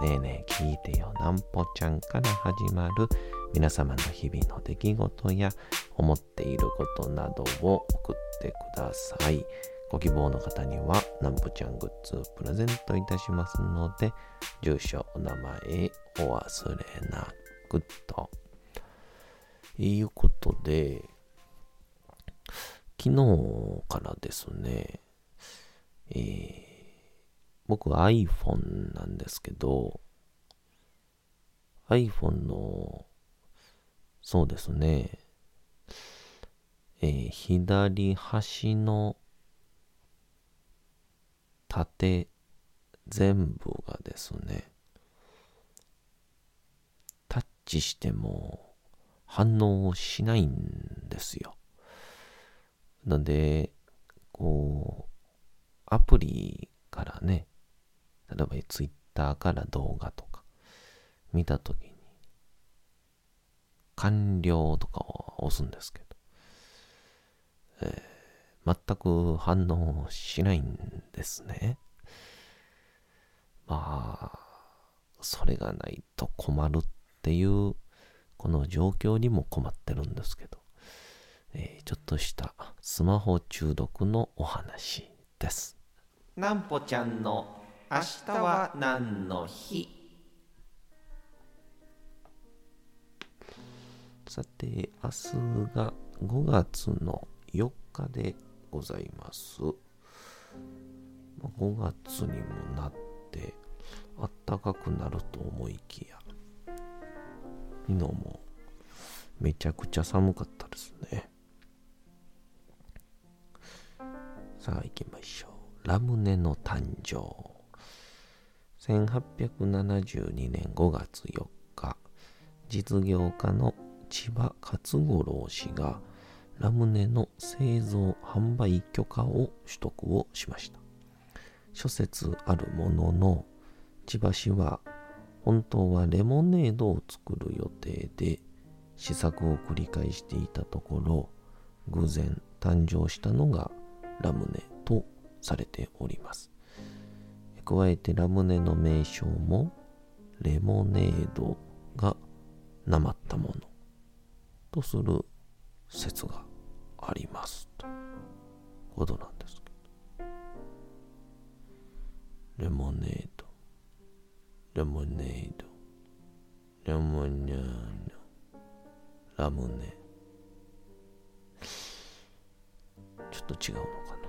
ねえねえ聞いてよなんぽちゃんから始まる皆様の日々の出来事や思っていることなどを送ってください。ご希望の方にはなんぽちゃんグッズプレゼントいたしますので、住所、お名前お忘れなくと。いうことで、昨日からですね、えー僕は iPhone なんですけど、iPhone の、そうですね、えー、左端の縦全部がですね、タッチしても反応しないんですよ。なんで、こう、アプリからね、例えばツイッターから動画とか見たときに、完了とかを押すんですけど、えー、全く反応しないんですね。まあ、それがないと困るっていう、この状況にも困ってるんですけど、えー、ちょっとしたスマホ中毒のお話です。なんぽちゃんの明日は何の日？さて、明日が5月の4日でございます。5月にもなって暖かくなると思いきや、昨日もめちゃくちゃ寒かったですね。さあ行きましょう。ラムネの誕生。1872年5月4日、実業家の千葉勝五郎氏がラムネの製造販売許可を取得をしました。諸説あるものの、千葉氏は本当はレモネードを作る予定で試作を繰り返していたところ、偶然誕生したのがラムネとされております。加えてラムネの名称もレモネードがなまったものとする説がありますとことなんですけど。レモネード。レモネード。レモネードラムネ。ちょっと違うのかな。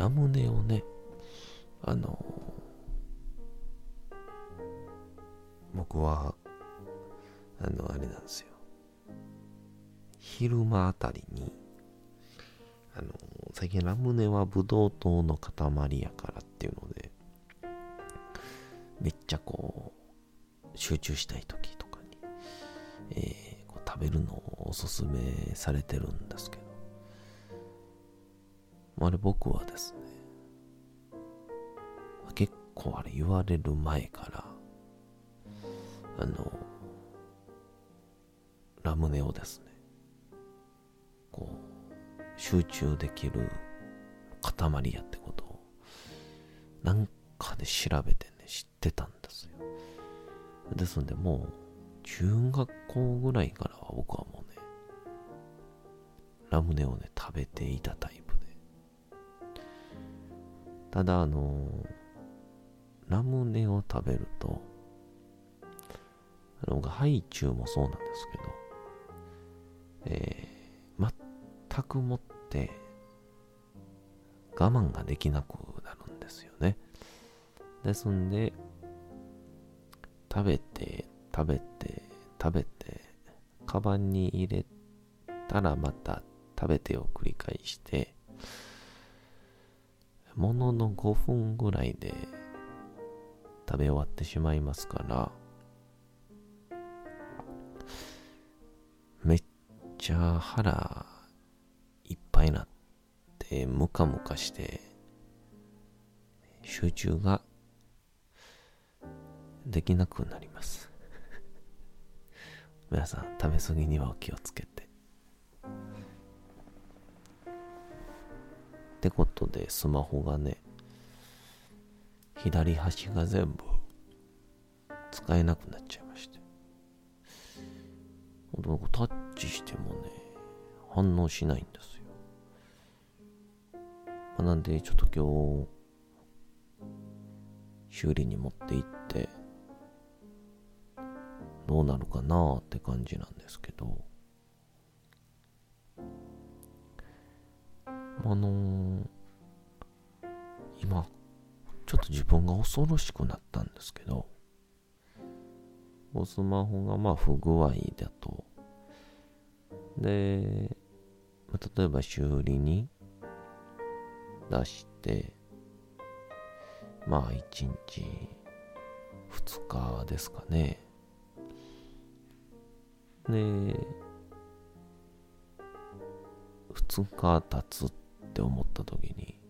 ラムネをね、あの、僕は、あの、あれなんですよ。昼間あたりに、あの、最近ラムネはブドウ糖の塊やからっていうので、めっちゃこう、集中したい時とかに、えー、こう食べるのをおすすめされてるんですけど、あれ僕はですね、結構あれ言われる前から、あの、ラムネをですね、こう、集中できる塊やってことを、なんかで調べてね、知ってたんですよ。ですんで、もう、中学校ぐらいからは僕はもうね、ラムネをね、食べていたタイプただあのラムネを食べると、僕ハイチュウもそうなんですけど、えー、全くもって我慢ができなくなるんですよね。ですんで、食べて、食べて、食べて、カバンに入れたらまた食べてを繰り返して、ものの5分ぐらいで食べ終わってしまいますから、めっちゃ腹いっぱいなって、ムカムカして、集中ができなくなります。皆さん、食べ過ぎにはお気をつけて。ってことで、スマホがね、左端が全部使えなくなっちゃいまして。タッチしてもね、反応しないんですよ。まあ、なんで、ちょっと今日、修理に持って行って、どうなるかなって感じなんですけど、あのー、今、ちょっと自分が恐ろしくなったんですけど、おスマホがまあ不具合だと、で、例えば修理に出して、まあ1日2日ですかね。で、2日経つって思った時に、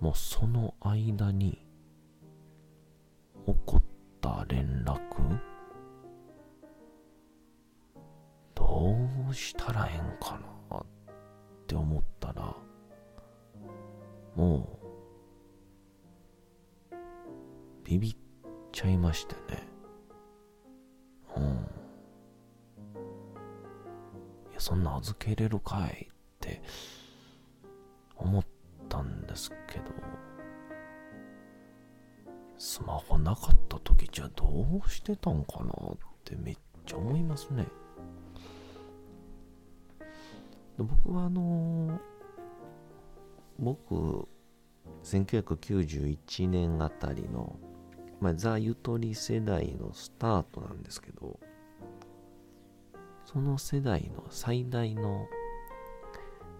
もうその間に起こった連絡どうしたらええんかなって思ったらもうビビっちゃいましてね。うん。いやそんな預けれるかいどうしてたんかなってめっちゃ思いますね。僕はあのー、僕1991年あたりの、まあ、ザ・ゆとり世代のスタートなんですけどその世代の最大の、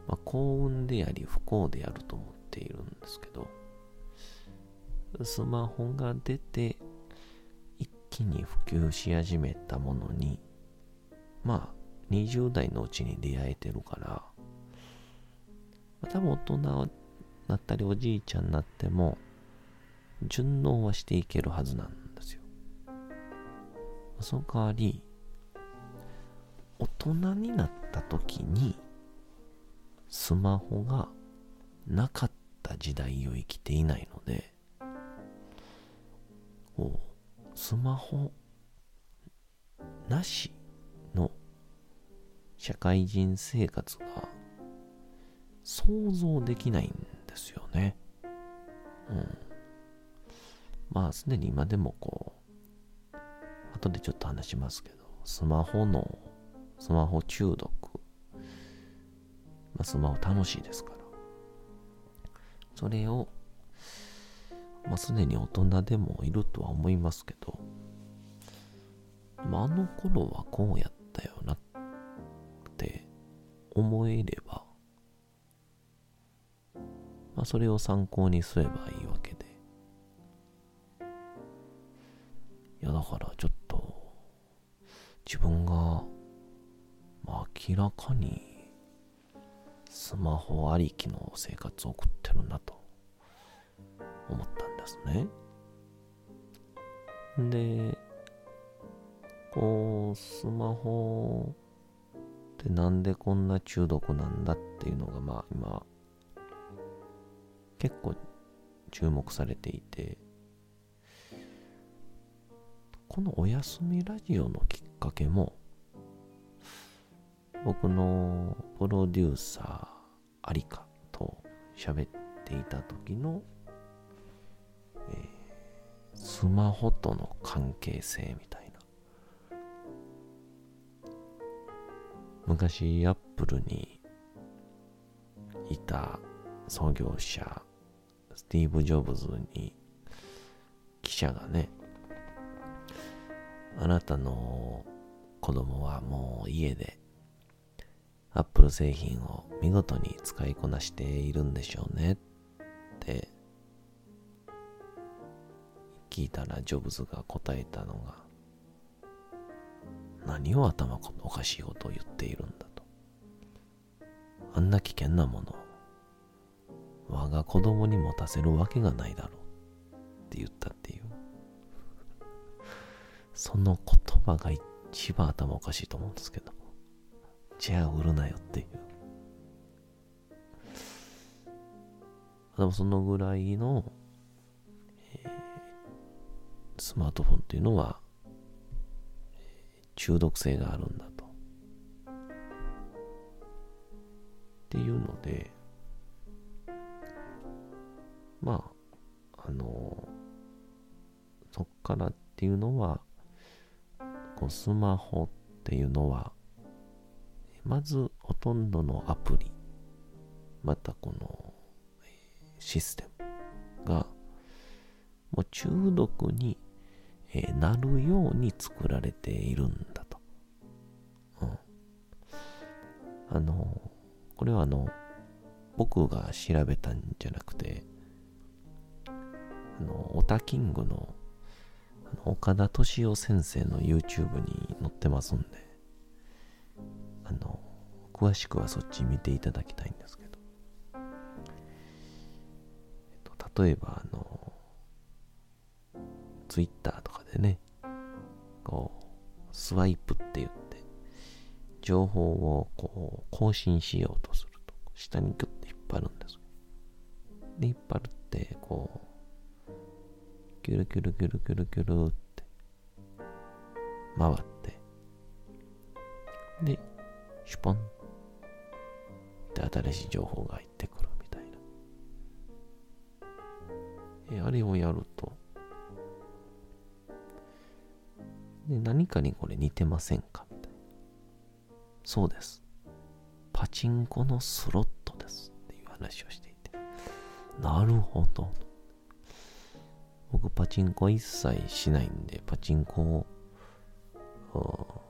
まあ、幸運であり不幸であると思っているんですけどスマホが出て気に普及し始めたものにまあ20代のうちに出会えてるから、まあ、多分大人になったりおじいちゃんになっても順応はしていけるはずなんですよ。その代わり大人になった時にスマホがなかった時代を生きていないのでこうスマホなしの社会人生活が想像できないんですよね。うん。まあ、すでに今でもこう、後でちょっと話しますけど、スマホの、スマホ中毒、まあ、スマホ楽しいですから。それを、まあ、すでに大人でもいるとは思いますけど、まあ、あの頃はこうやったよなって思えれば、まあ、それを参考にすればいいわけで。いや、だからちょっと、自分が、明らかに、スマホありきの生活を送ってるなと、思ったですね。で、こう、スマホで、なんでこんな中毒なんだっていうのが、まあ今、結構注目されていて、このおやすみラジオのきっかけも、僕のプロデューサー、アリカと喋っていた時のスマホとの関係性みたいな。昔、アップルにいた創業者、スティーブ・ジョブズに記者がね、あなたの子供はもう家でアップル製品を見事に使いこなしているんでしょうねって聞いたらジョブズが答えたのが何を頭おかしいことを言っているんだと。あんな危険なものを我が子供に持たせるわけがないだろう。って言ったっていう。その言葉が一番頭おかしいと思うんですけど。じゃあ売るなよっていう。でもそのぐらいの、スマートフォンっていうのは、中毒性があるんだと。っていうので、まあ、あの、そっからっていうのは、こうスマホっていうのは、まずほとんどのアプリ、またこのシステムが、もう中毒にえなるように作られているんだと。うん。あの、これはあの、僕が調べたんじゃなくて、あの、オタキングの岡田敏夫先生の YouTube に載ってますんで、あの、詳しくはそっち見ていただきたいんですけど、えっと、例えば、あの、Twitter とかでね、こう、スワイプって言って、情報をこう、更新しようとすると、下にグッて引っ張るんです。で、引っ張るって、こう、キュルキュルキュルキュルキュルって回ってでシュポンって新しい情報が入ってくるみたいなえあれをやるとで何かにこれ似てませんかみたいなそうです。パチンコのスロットですっていう話をしていて。なるほど。僕パチンコ一切しないんで、パチンコを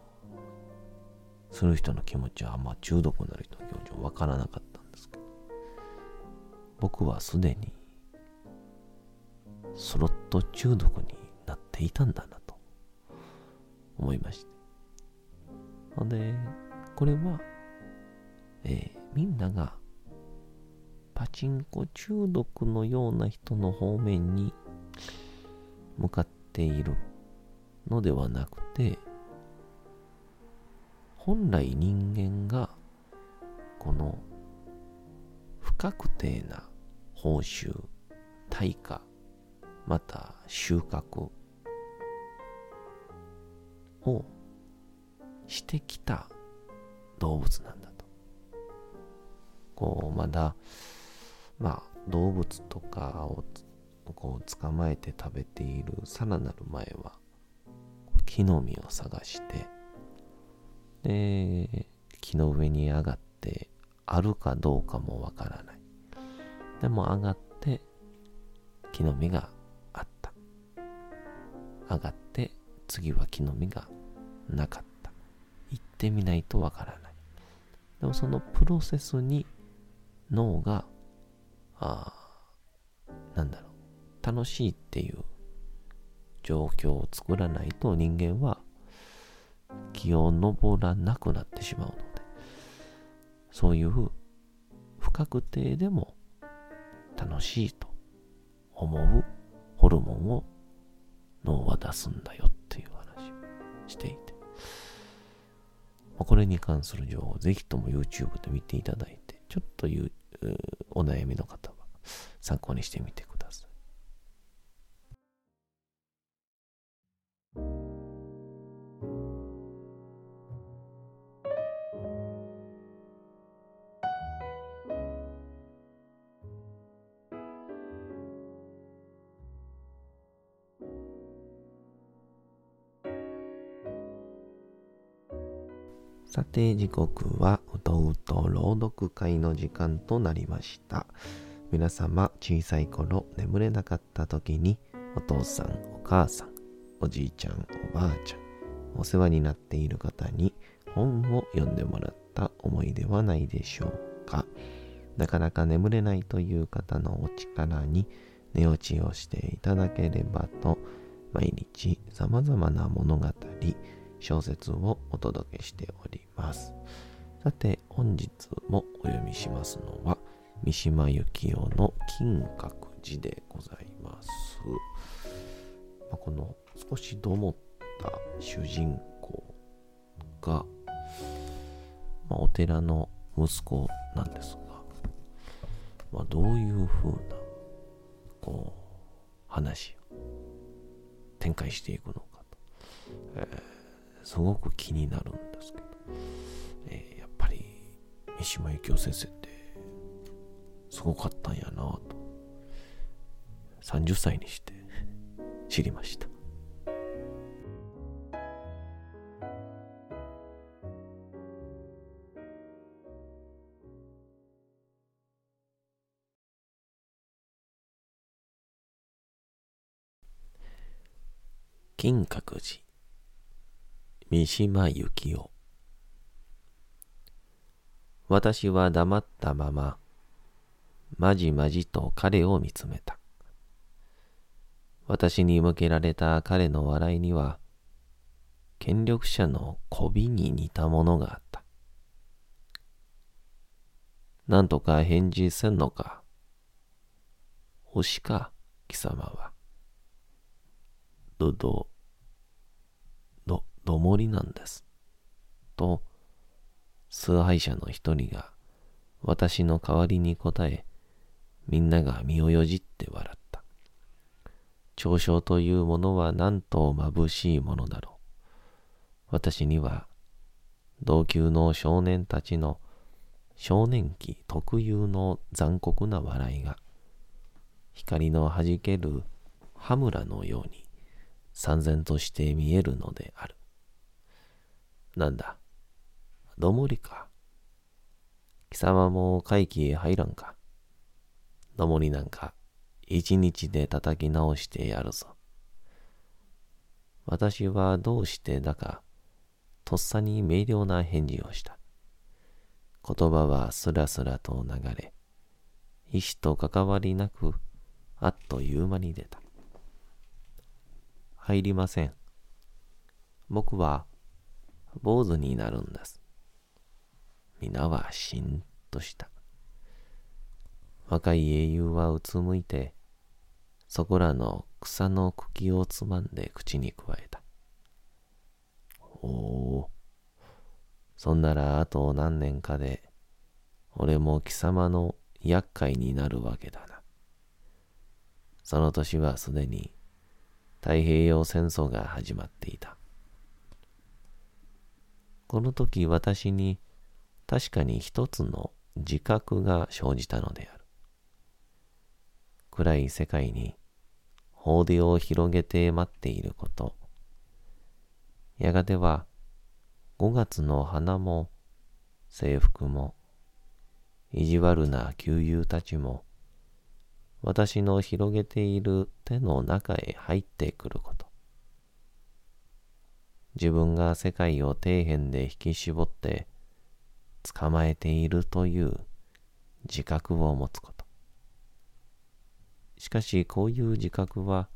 する人の気持ちはあんま中毒になる人の気持ちはわからなかったんですけど、僕はすでにスロット中毒になっていたんだなと。思いまして。ほんで、これは、えー、みんながパチンコ中毒のような人の方面に向かっているのではなくて、本来人間がこの不確定な報酬、対価、また収穫をしてきた動物なんだと。こう、まだ、まあ、動物とかをこう捕まえて食べているさらなる前は木の実を探してで木の上に上がってあるかどうかもわからないでも上がって木の実があった上がって次は木の実がなかった。行ってみないとわからない。でもそのプロセスに脳があなんだろう。楽しいっていう状況を作らないと人間は気を登らなくなってしまうので、そういう不確定でも楽しいと思うホルモンを脳は出すんだよ。っていう話をしていて、これに関する情報、ぜひとも YouTube で見ていただいて、ちょっとうお悩みの方は参考にしてみて下さい。ください。さて時刻はうとうと朗読会の時間となりました皆様小さい頃眠れなかった時にお父さんお母さんおじいちゃんおばあちゃんお世話になっている方に本を読んでもらった思いではないでしょうかなかなか眠れないという方のお力に寝落ちをしていただければと毎日様々な物語小説をお届けしております。さて、本日もお読みしますのは、三島由紀夫の金閣寺でございます。まあ、この少しどもった主人公が、まあ、お寺の息子なんですが、まあ、どういう風な、こう、話を展開していくのかと。えーすごく気になるんですけど、えー、やっぱり三島由紀夫先生ってすごかったんやなと。30歳にして知りました。金閣寺三島由紀夫。私は黙ったまま、まじまじと彼を見つめた。私に向けられた彼の笑いには、権力者の媚びに似たものがあった。なんとか返事せんのか。おしか、貴様は。どどど、どもりなんです。と、崇拝者の一人が私の代わりに答え、みんなが身をよじって笑った。嘲笑というものはなんと眩しいものだろう。私には同級の少年たちの少年期特有の残酷な笑いが光の弾ける羽村のように三然として見えるのである。なんだ？どもりか。貴様も会期へ入らんか。どもりなんか、一日で叩き直してやるぞ。私はどうしてだか、とっさに明瞭な返事をした。言葉はすらすらと流れ、意志と関わりなく、あっという間に出た。入りません。僕は坊主になるんです。皆はしんとした。若い英雄はうつむいて、そこらの草の茎をつまんで口に加えた。おお、そんならあと何年かで、俺も貴様の厄介になるわけだな。その年はすでに太平洋戦争が始まっていた。この時私に確かに一つの自覚が生じたのである。暗い世界に法手を広げて待っていること。やがては五月の花も制服も意地悪な旧友たちも私の広げている手の中へ入ってくること。自分が世界を底辺で引き絞って捕まえているという自覚を持つこと。しかしこういう自覚は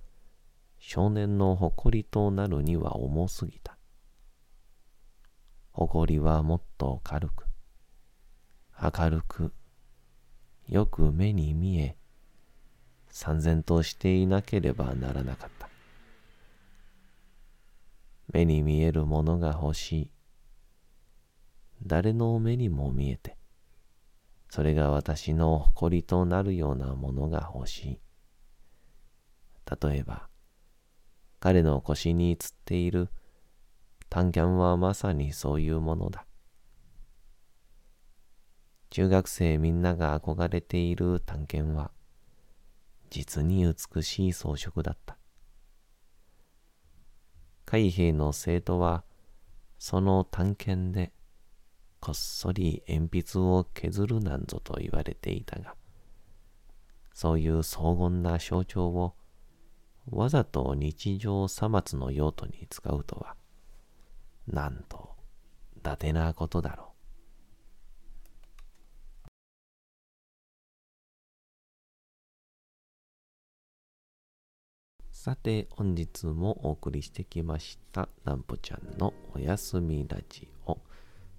少年の誇りとなるには重すぎた。誇りはもっと軽く、明るく、よく目に見え、三然としていなければならなかった。目に見えるものが欲しい。誰の目にも見えて、それが私の誇りとなるようなものが欲しい。例えば、彼の腰につっている短キャンはまさにそういうものだ。中学生みんなが憧れている探検は、実に美しい装飾だった。海兵の生徒は、その探検でこっそり鉛筆を削るなんぞと言われていたが、そういう荘厳な象徴をわざと日常さ末の用途に使うとは、なんと、伊達なことだろう。さて、本日もお送りしてきました、なんぽちゃんのおやすみラジオ。